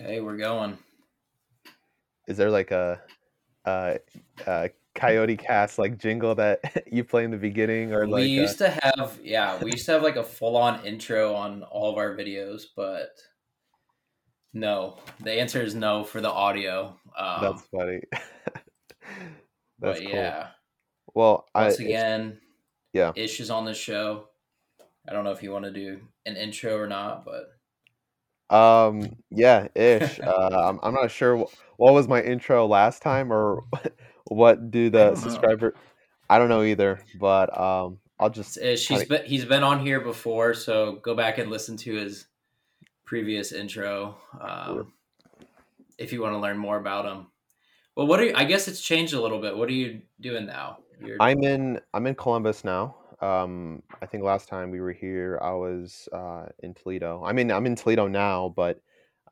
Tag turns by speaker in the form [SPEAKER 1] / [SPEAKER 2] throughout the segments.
[SPEAKER 1] Okay, we're going.
[SPEAKER 2] Is there like a, a, a Coyote Cast like jingle that you play in the beginning, or like
[SPEAKER 1] we
[SPEAKER 2] a-
[SPEAKER 1] used to have, yeah, we used to have like a full on intro on all of our videos, but no. The answer is no for the audio. Um,
[SPEAKER 2] that's funny.
[SPEAKER 1] but
[SPEAKER 2] cool.
[SPEAKER 1] yeah,
[SPEAKER 2] Well, I
[SPEAKER 1] once
[SPEAKER 2] it's-
[SPEAKER 1] again,
[SPEAKER 2] yeah.
[SPEAKER 1] Ish is on the show. I don't know if you want to do an intro or not, but
[SPEAKER 2] Um, yeah, ish. Uh, I'm, I'm not sure wh- what was my intro last time or what do the
[SPEAKER 1] know.
[SPEAKER 2] subscriber. I don't know either, but um, I'll just
[SPEAKER 1] it's Ish. He's been he's been on here before, so go back and listen to his previous intro um, if you want to learn more about him. Well, what are you, I guess it's changed a little bit. What are you doing now? You're,
[SPEAKER 2] I'm in I'm in Columbus now. Um, I think last time we were here, I was uh, in Toledo. I mean, I'm in Toledo now, but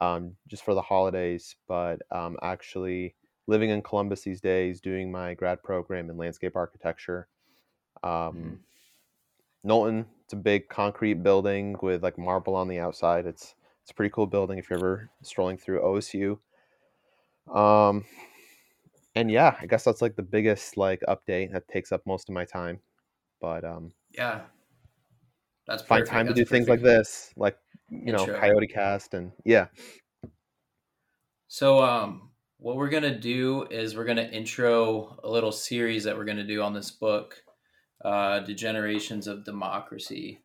[SPEAKER 2] um, just for the holidays. But um, actually living in Columbus these days, doing my grad program in landscape architecture. Um,
[SPEAKER 1] Mhm.
[SPEAKER 2] Knowlton, it's a big concrete building with like marble on the outside. It's it's a pretty cool building if you're ever strolling through OSU. Um, and yeah, I guess that's like the biggest like update that takes up most of my time. But um,
[SPEAKER 1] yeah, that's
[SPEAKER 2] find
[SPEAKER 1] perfect.
[SPEAKER 2] time to
[SPEAKER 1] That's
[SPEAKER 2] do things like this, like you know, Coyote Cast, and yeah,
[SPEAKER 1] So, um, what we're gonna do is we're gonna intro a little series that we're gonna do on this book, uh, "Degenerations of Democracy."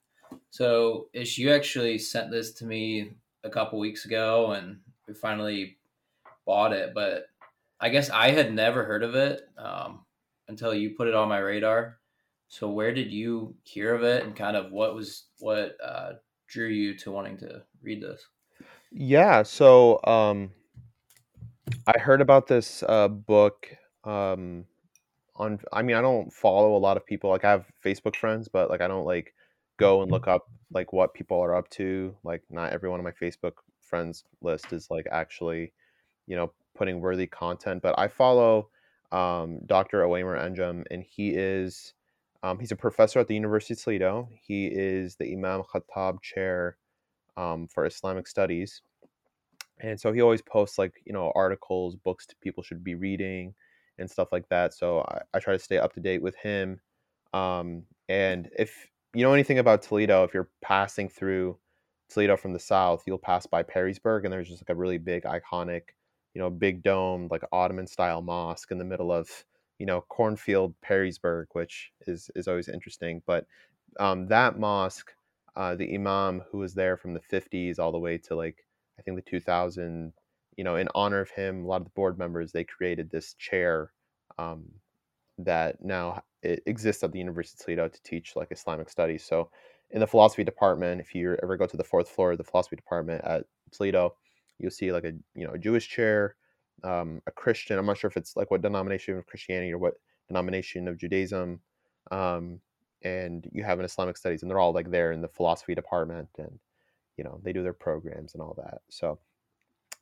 [SPEAKER 1] So, Ish, you actually sent this to me a couple weeks ago, and we finally bought it. But I guess I had never heard of it um, until you put it on my radar. So, where did you hear of it, and kind of what was what uh, drew you to wanting to read this?
[SPEAKER 2] yeah. So um, I heard about this uh, book um, on. I mean, I don't follow a lot of people. Like I have Facebook friends, but like I don't like go and look up like what people are up to. Like not everyone on my Facebook friends list is like actually, you know, putting worthy content. But I follow um, Dr. Ovamir Anjum, and he is um, he's a professor at the University of Toledo. He is the Imam Khattab Chair um, for Islamic Studies, and so he always posts like you know articles, books people should be reading, and stuff like that. So I, I try to stay up to date with him. Um, and if you know anything about Toledo, if you're passing through Toledo from the south, you'll pass by Perrysburg, and there's just like a really big, iconic, you know, big dome, like Ottoman style mosque in the middle of you know cornfield Perrysburg, which is is always interesting. But um, that mosque, uh, the imam who was there from the 50s all the way to like I think the 2000, you know, in honor of him, a lot of the board members they created this chair um, that now it exists at the University of Toledo to teach like Islamic studies. So in the philosophy department, if you ever go to the fourth floor of the philosophy department at Toledo, you'll see like a you know a Jewish chair, um, a Christian. I'm not sure if it's like what denomination of Christianity or what denomination of Judaism, um, and you have an Islamic studies, and they're all like there in the philosophy department, and you know they do their programs and all that. So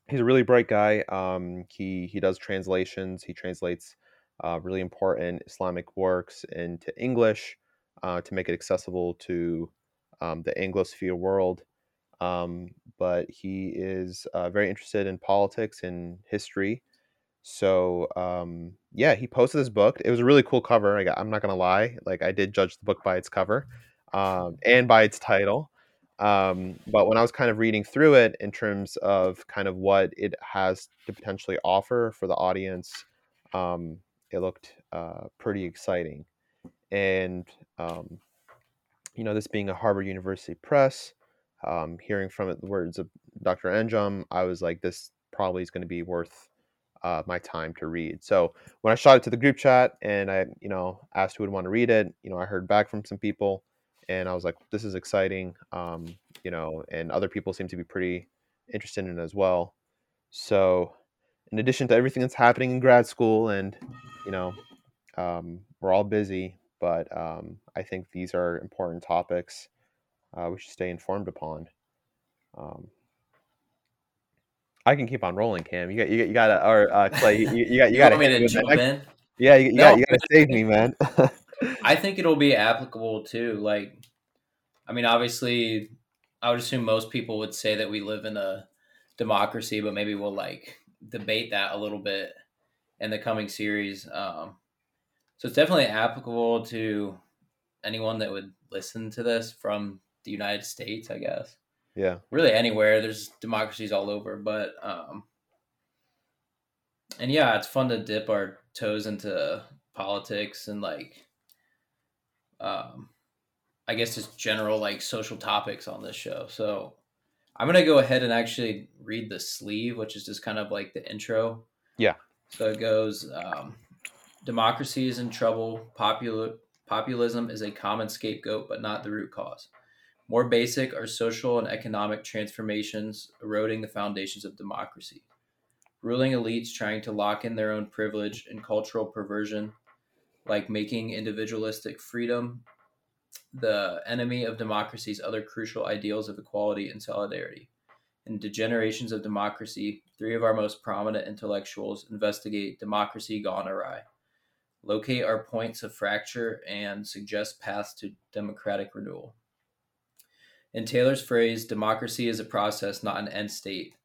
[SPEAKER 2] he's a really bright guy. Um, he he does translations. He translates uh, really important Islamic works into English uh, to make it accessible to um, the Anglosphere world. Um, but he is uh, very interested in politics and history. So um, yeah, he posted this book. It was a really cool cover. I I'm not gonna lie, like I did judge the book by its cover um, and by its title. Um, but when I was kind of reading through it in terms of kind of what it has to potentially offer for the audience, um, it looked uh, pretty exciting. And um, you know, this being a Harvard University press, um, hearing from it the words of Dr. Anjum, I was like, this probably is going to be worth uh, my time to read. So when I shot it to the group chat and I, you know, asked who would want to read it, you know, I heard back from some people, and I was like, this is exciting, um, you know, and other people seem to be pretty interested in it as well. So, in addition to everything that's happening in grad school, and you know, um, we're all busy, but um, I think these are important topics uh, we should stay informed upon. Um, I can keep on rolling, Cam. You got, you got, you got to, or uh, Clay, you, you got, you,
[SPEAKER 1] You
[SPEAKER 2] got
[SPEAKER 1] want me to jump in?
[SPEAKER 2] Yeah, you, you
[SPEAKER 1] No.
[SPEAKER 2] got, you got to save me, man.
[SPEAKER 1] I think it'll be applicable too. Like, I mean, obviously, I would assume most people would say that we live in a democracy, but maybe we'll like debate that a little bit in the coming series. Um, so it's definitely applicable to anyone that would listen to this from the United States, I guess.
[SPEAKER 2] Yeah.
[SPEAKER 1] Really anywhere. There's democracies all over, but um and yeah, it's fun to dip our toes into politics and like um I guess just general like social topics on this show. So I'm gonna go ahead and actually read the sleeve, which is just kind of like the intro.
[SPEAKER 2] Yeah.
[SPEAKER 1] So it goes um, Democracy is in trouble. Popular, populism is a common scapegoat, but not the root cause. More basic are social and economic transformations eroding the foundations of democracy. Ruling elites trying to lock in their own privilege and cultural perversion, like making individualistic freedom the enemy of democracy's other crucial ideals of equality and solidarity. In Degenerations of Democracy, three of our most prominent intellectuals investigate democracy gone awry, locate our points of fracture, and suggest paths to democratic renewal. In Taylor's phrase, democracy is a process, not an end state.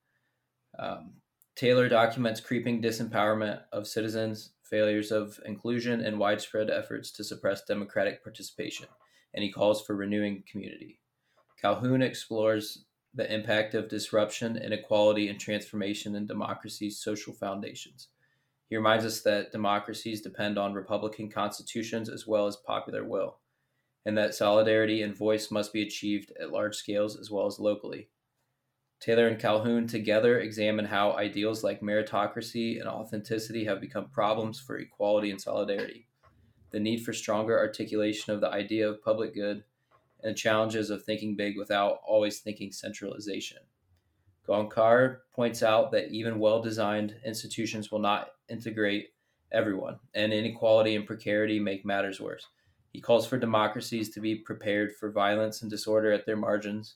[SPEAKER 1] Um, Taylor documents creeping disempowerment of citizens, failures of inclusion, and widespread efforts to suppress democratic participation, and he calls for renewing community. Calhoun explores the impact of disruption, inequality, and transformation in democracy's social foundations. He reminds us that democracies depend on Republican constitutions as well as popular will, and that solidarity and voice must be achieved at large scales as well as locally. Taylor and Calhoun together examine how ideals like meritocracy and authenticity have become problems for equality and solidarity, the need for stronger articulation of the idea of public good, and the challenges of thinking big without always thinking centralization. Gaonkar points out that even well designed institutions will not integrate everyone, and inequality and precarity make matters worse. He calls for democracies to be prepared for violence and disorder at their margins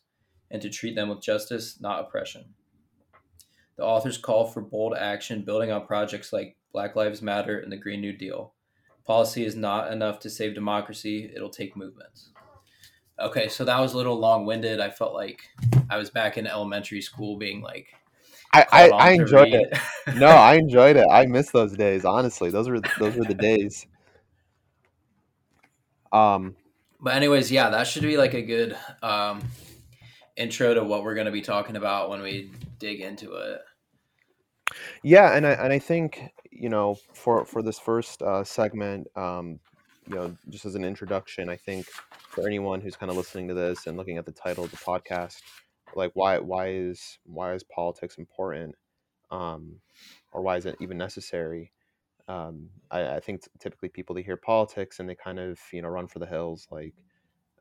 [SPEAKER 1] and to treat them with justice, not oppression. The authors call for bold action building on projects like Black Lives Matter and the Green New Deal. Policy is not enough to save democracy, it'll take movements. Okay, so that was a little long winded. I felt like I was back in elementary school being like,
[SPEAKER 2] I, I, I enjoyed
[SPEAKER 1] read.
[SPEAKER 2] it. No, I enjoyed it. I miss those days. Honestly, those were those were the days. Um,
[SPEAKER 1] But anyways, yeah, that should be like a good um, intro to what we're going to be talking about when we dig into it.
[SPEAKER 2] yeah, and I and I think you know for for this first uh, segment, um, you know, just as an introduction, I think for anyone who's kind of listening to this and looking at the title of the podcast, like why why is why is politics important, um, or why is it even necessary? Um, I, I think typically people they hear politics and they kind of you know run for the hills like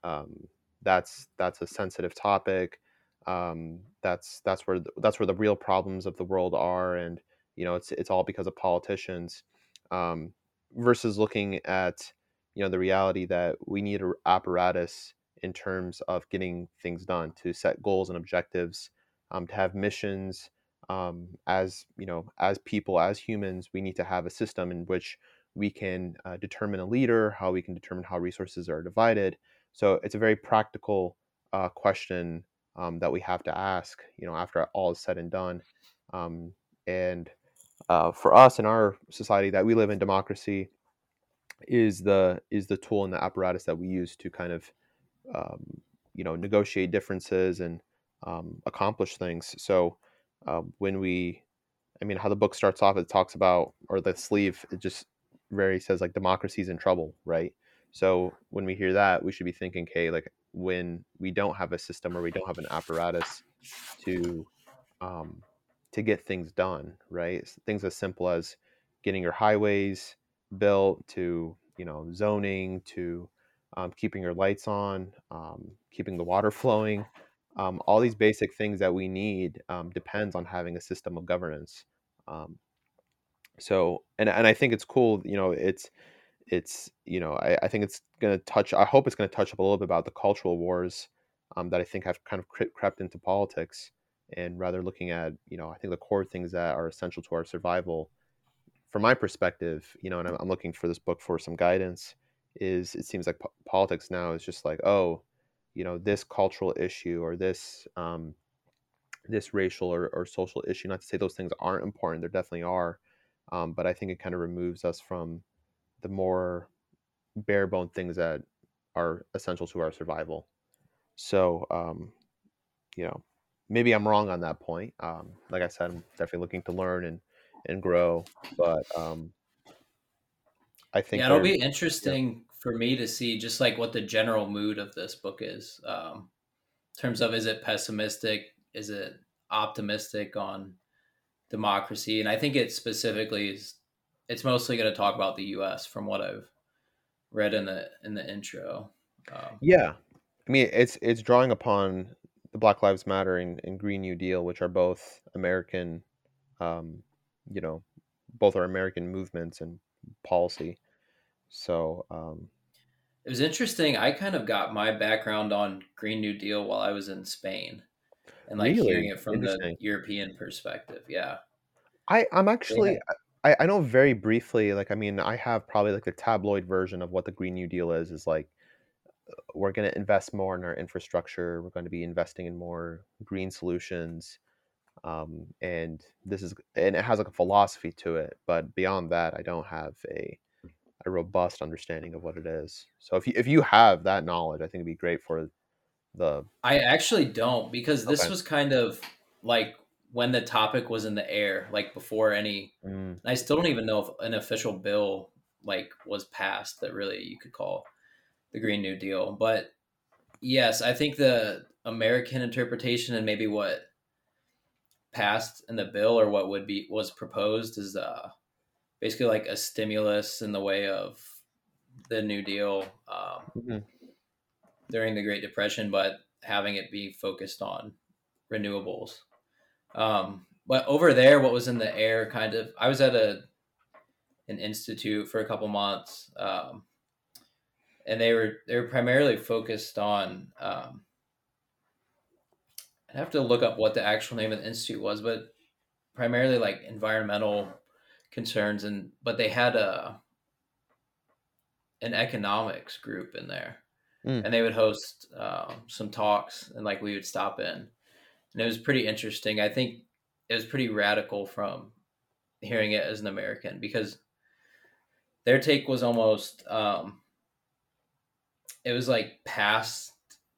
[SPEAKER 2] um, that's that's a sensitive topic. Um, that's that's where the, that's where the real problems of the world are and you know it's it's all because of politicians um, versus looking at you know the reality that we need an apparatus in terms of getting things done to set goals and objectives um, to have missions um, as you know as people as humans we need to have a system in which we can uh, determine a leader how we can determine how resources are divided. So it's a very practical uh, question um, that we have to ask you know after all is said and done. Um, and uh, for us in our society that we live in democracy is the is the tool and the apparatus that we use to kind of um, you know negotiate differences and um, accomplish things. So uh, when we i mean how the book starts off it talks about or the sleeve it just very says like democracy's in trouble right? So when we hear that we should be thinking okay like when we don't have a system or we don't have an apparatus to um, to get things done right? Things as simple as getting your highways built to you know zoning to um, keeping your lights on um, keeping the water flowing um, all these basic things that we need um, depends on having a system of governance um, so and, and i think it's cool you know it's it's you know i, I think it's going to touch i hope it's going to touch up a little bit about the cultural wars um, that i think have kind of cre- crept into politics and rather looking at you know i think the core things that are essential to our survival from my perspective you know and i'm, I'm looking for this book for some guidance is it seems like po- politics now is just like oh you know this cultural issue or this um, this racial or, or social issue. Not to say those things aren't important; there definitely are, um, but I think it kind of removes us from the more bare bone things that are essential to our survival. So, um, you know, maybe I'm wrong on that point. Um, like I said, I'm definitely looking to learn and and grow, but um, I think
[SPEAKER 1] Yeah, it'll be interesting for me to see just like what the general mood of this book is. Um, in terms of is it pessimistic? Is it optimistic on democracy? And I think it specifically is it's mostly going to talk about the US from what I've read in the in the intro. Um,
[SPEAKER 2] Yeah. I mean, it's it's drawing upon the Black Lives Matter and, and Green New Deal, which are both American, um, you know, both are American movements and policy. So, um,
[SPEAKER 1] it was interesting. I kind of got my background on Green New Deal while I was in Spain and like hearing it from the. European perspective. Yeah.
[SPEAKER 2] I I'm actually
[SPEAKER 1] had
[SPEAKER 2] I, I know very briefly. Like, I mean, I have probably like the tabloid version of what the Green New Deal is. Is like we're going to invest more in our infrastructure. We're going to be investing in more green solutions um, and this is and it has like a philosophy to it but beyond that i don't have a, a robust understanding of what it is so if you if you have that knowledge i think it'd be great for the
[SPEAKER 1] I actually don't because this
[SPEAKER 2] okay
[SPEAKER 1] was kind of like when the topic was in the air, like before any.
[SPEAKER 2] mm,
[SPEAKER 1] I still don't even know if an official bill like was passed that really you could call the Green New Deal. But yes, I think the American interpretation and maybe what passed in the bill or what would be was proposed is uh, basically like a stimulus in the way of the New Deal um,
[SPEAKER 2] mhm,
[SPEAKER 1] during the Great Depression, but having it be focused on renewables. Um, but over there, what was in the air, kind of, I was at a an institute for a couple months, um, and they were they were primarily focused on. Um, I'd have to look up what the actual name of the institute was, but primarily like environmental concerns, and but they had a an economics group in there,
[SPEAKER 2] mm,
[SPEAKER 1] and they would host um, some talks, and like we would stop in, and it was pretty interesting. I think it was pretty radical from hearing it as an American because their take was almost um, it was like past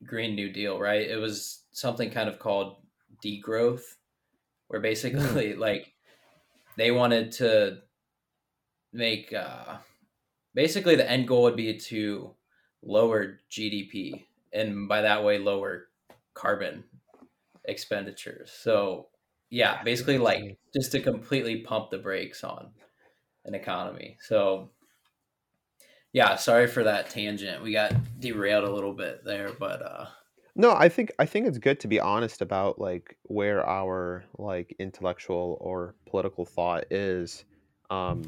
[SPEAKER 1] Green New Deal, right? It was something kind of called degrowth, where
[SPEAKER 2] mm,
[SPEAKER 1] basically like they wanted to make uh, basically the end goal would be to lower GDP and by that way lower carbon expenditures. So yeah, basically like just to completely pump the brakes on an economy. So yeah, sorry for that tangent. We got derailed a little bit there, but uh
[SPEAKER 2] no i think i think it's good to be honest about like where our like intellectual or political thought is um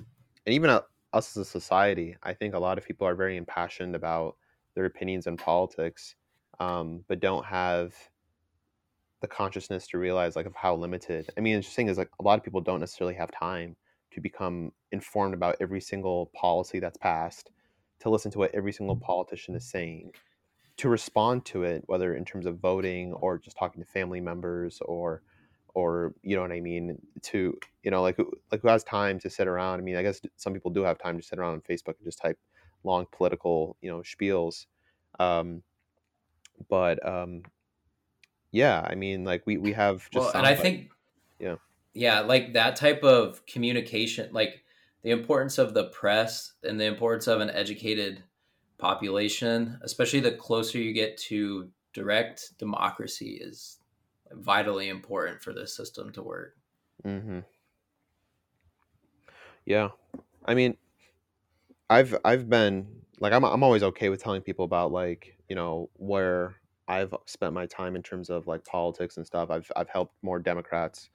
[SPEAKER 2] and even uh, us as a society i think a lot of people are very impassioned about their opinions in politics um but don't have the consciousness to realize like of how limited i mean interesting is like a lot of people don't necessarily have time to become informed about every single policy that's passed to listen to what every single politician is saying to respond to it, whether in terms of voting or just talking to family members or or you know what I mean to you know like who like who has time to sit around. I mean, I guess some people do have time to sit around on Facebook and just type long political you know spiels. Um, but um, yeah, I mean, like we we have just
[SPEAKER 1] well, and I think
[SPEAKER 2] Yeah.
[SPEAKER 1] yeah, like that type of communication, like the importance of the press and the importance of an educated population, especially the closer you get to direct democracy is vitally important for this system to work.
[SPEAKER 2] hmm Yeah. I mean, I've I've been like I'm I'm always okay with telling people about like, you know, where I've spent my time in terms of like politics and stuff. I've I've helped more Democrats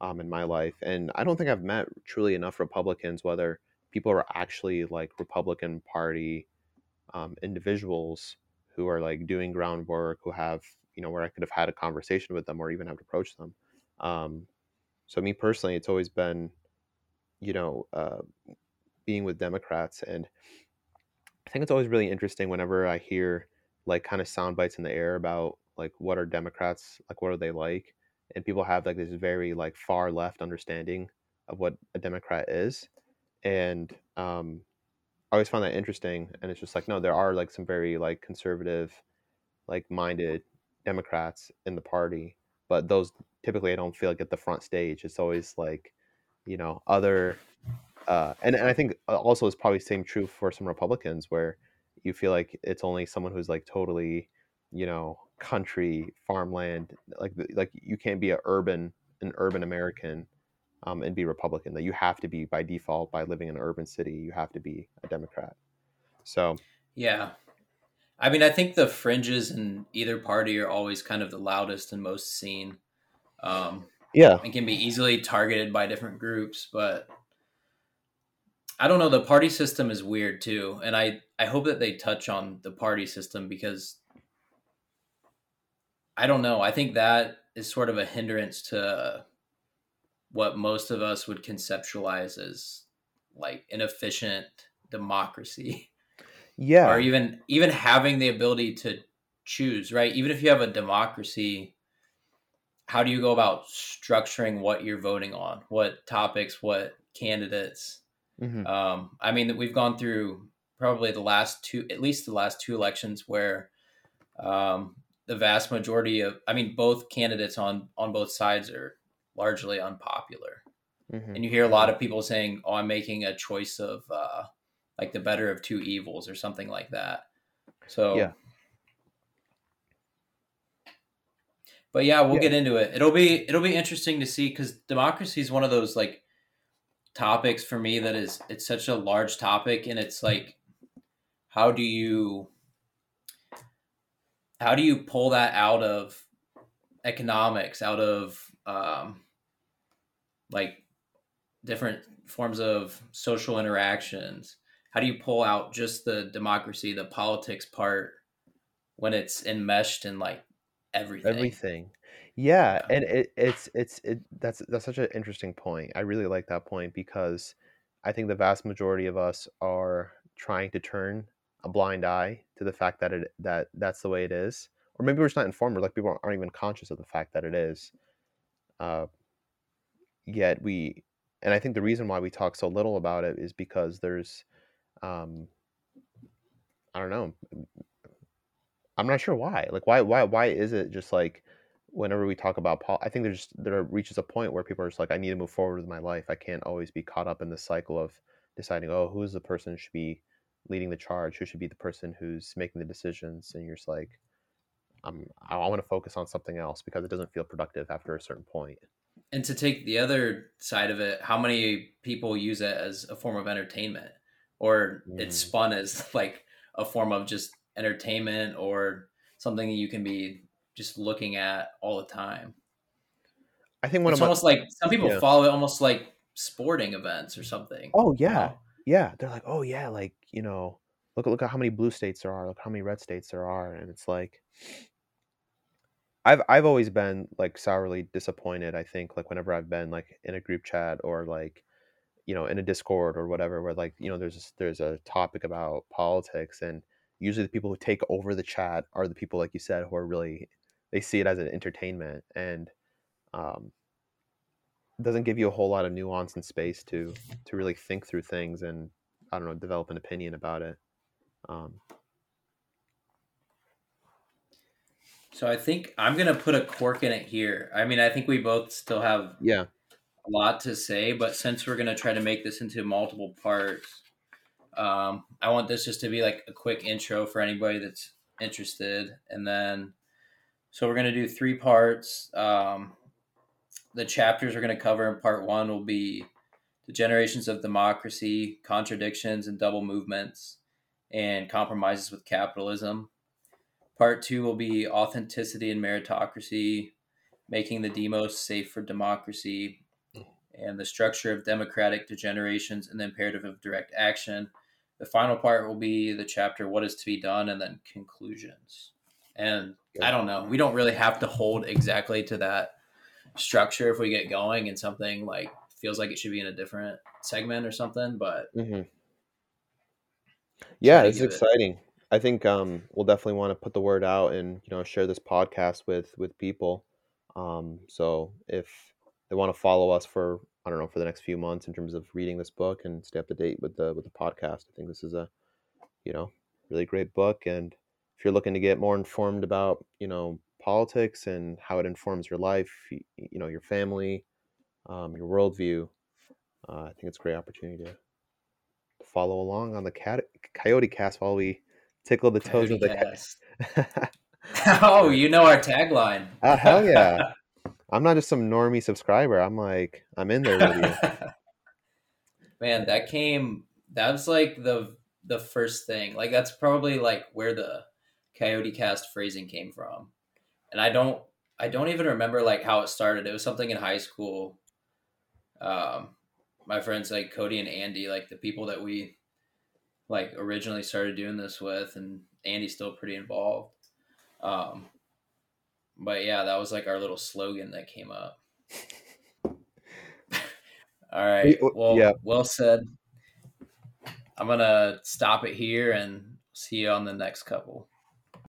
[SPEAKER 2] um in my life and I don't think I've met truly enough Republicans whether people are actually like Republican party um individuals who are like doing groundwork, who have, you know, where I could have had a conversation with them or even have approached them. Um so me personally, it's always been, you know, uh being with Democrats and I think it's always really interesting whenever I hear like kind of sound bites in the air about like what are Democrats like what are they like and people have like this very like far left understanding of what a Democrat is, and um, I always found that interesting. And it's just like no, there are like some very like conservative, like minded Democrats in the party, but those typically I don't feel like at the front stage. It's always like, you know, other, uh, and and I think uh, also it's probably same true for some Republicans where you feel like it's only someone who's like totally, you know, country farmland like like you can't be a urban an urban American um, and be Republican. That you have to be by default by living in an urban city. You have to be a Democrat. So
[SPEAKER 1] yeah, I mean, I think the fringes in either party are always kind of the loudest and most seen. Um,
[SPEAKER 2] yeah,
[SPEAKER 1] and can be easily targeted by different groups, but I don't know. The party system is weird too, and I I hope that they touch on the party system because I don't know. I think that is sort of a hindrance to what most of us would conceptualize as like inefficient democracy.
[SPEAKER 2] Yeah.
[SPEAKER 1] Or even even having the ability to choose, right? Even if you have a democracy, how do you go about structuring what you're voting on? What topics, what candidates? Mm-hmm. Um, I mean, we've gone through probably the last two, at least the last two elections where um, the vast majority of, I mean, both candidates on on both sides are largely unpopular. Mm-hmm. And you hear a lot of people saying, "Oh, I'm making a choice of uh, like the better of two evils" or something like that. So
[SPEAKER 2] yeah.
[SPEAKER 1] But yeah, we'll yeah. get into it. It'll be it'll be interesting to see because democracy is one of those like topics for me that is it's such a large topic and it's like how do you how do you pull that out of economics out of um, like different forms of social interactions. How do you pull out just the democracy the politics part when it's enmeshed in like everything?
[SPEAKER 2] Everything. Yeah, yeah. and it, it's it's it that's that's such an interesting point. I really like that point because i think the vast majority of us are trying to turn a blind eye to the fact that it that that's the way it is. Or maybe we're just not informed or like people aren't even conscious of the fact that it is uh, yet we and i think the reason why we talk so little about it is because there's um i don't know i'm not sure why like why why why is it just like whenever we talk about Paul, i think there's there reaches a point where people are just like i need to move forward with my life. I can't always be caught up in this cycle of deciding oh who's the person who should be leading the charge who should be the person who's making the decisions and you're just like I'm I want to focus on something else because it doesn't feel productive after a certain point.
[SPEAKER 1] And to take the other side of it, how many people use it as a form of entertainment, or mm. it's spun as like a form of just entertainment or something that you can be just looking at all the time.
[SPEAKER 2] I think one
[SPEAKER 1] it's
[SPEAKER 2] of
[SPEAKER 1] almost like some people yeah. follow it almost like sporting events or something.
[SPEAKER 2] Oh yeah, you know? yeah. They're like, oh yeah, like you know, look look at how many blue states there are, look how many red states there are, and it's like, I've I've always been like sourly disappointed. I think like whenever I've been like in a group chat or like you know in a Discord or whatever, where like you know there's there's a topic about politics, and usually the people who take over the chat are the people like you said who are really they see it as an entertainment and um, doesn't give you a whole lot of nuance and space to to really think through things and I don't know develop an opinion about it. Um,
[SPEAKER 1] So I think I'm gonna put a cork in it here. I mean, I think we both still have
[SPEAKER 2] yeah
[SPEAKER 1] a lot to say, but since we're gonna try to make this into multiple parts, um, I want this just to be like a quick intro for anybody that's interested, and then so we're gonna do three parts. Um, the chapters we're gonna cover in part one will be the generations of democracy, contradictions and double movements, and compromises with capitalism. Part two will be authenticity and meritocracy, making the demos safe for democracy, and the structure of democratic degenerations and the imperative of direct action. The final part will be the chapter what is to be done and then conclusions. And I don't know, we don't really have to hold exactly to that structure if we get going and something like feels like it should be in a different segment or something, but
[SPEAKER 2] mm-hmm. yeah, it's exciting. It. I think um, we'll definitely want to put the word out and you know share this podcast with with people. Um, so if they want to follow us for I don't know for the next few months in terms of reading this book and stay up to date with the with the podcast, I think this is a you know really great book. And if you're looking to get more informed about you know politics and how it informs your life, you, you know your family, um, your worldview, uh, I think it's a great opportunity to, follow along on the cat, Coyote Cast while we tickle the toes of the
[SPEAKER 1] Cast. oh, you know our tagline.
[SPEAKER 2] Ah, hell yeah. I'm not just some normie subscriber. I'm like, I'm in there with you.
[SPEAKER 1] Man, that came. That was like the the first thing. Like that's probably like where the Coyote Cast phrasing came from, and I don't. I don't even remember like how it started. It was something in high school. Um, my friends like Cody and Andy, like the people that we like originally started doing this with, and Andy's still pretty involved. Um, but yeah, that was like our little slogan that came up. All right. Well, yeah. well said. I'm gonna stop it here and see you on the next couple.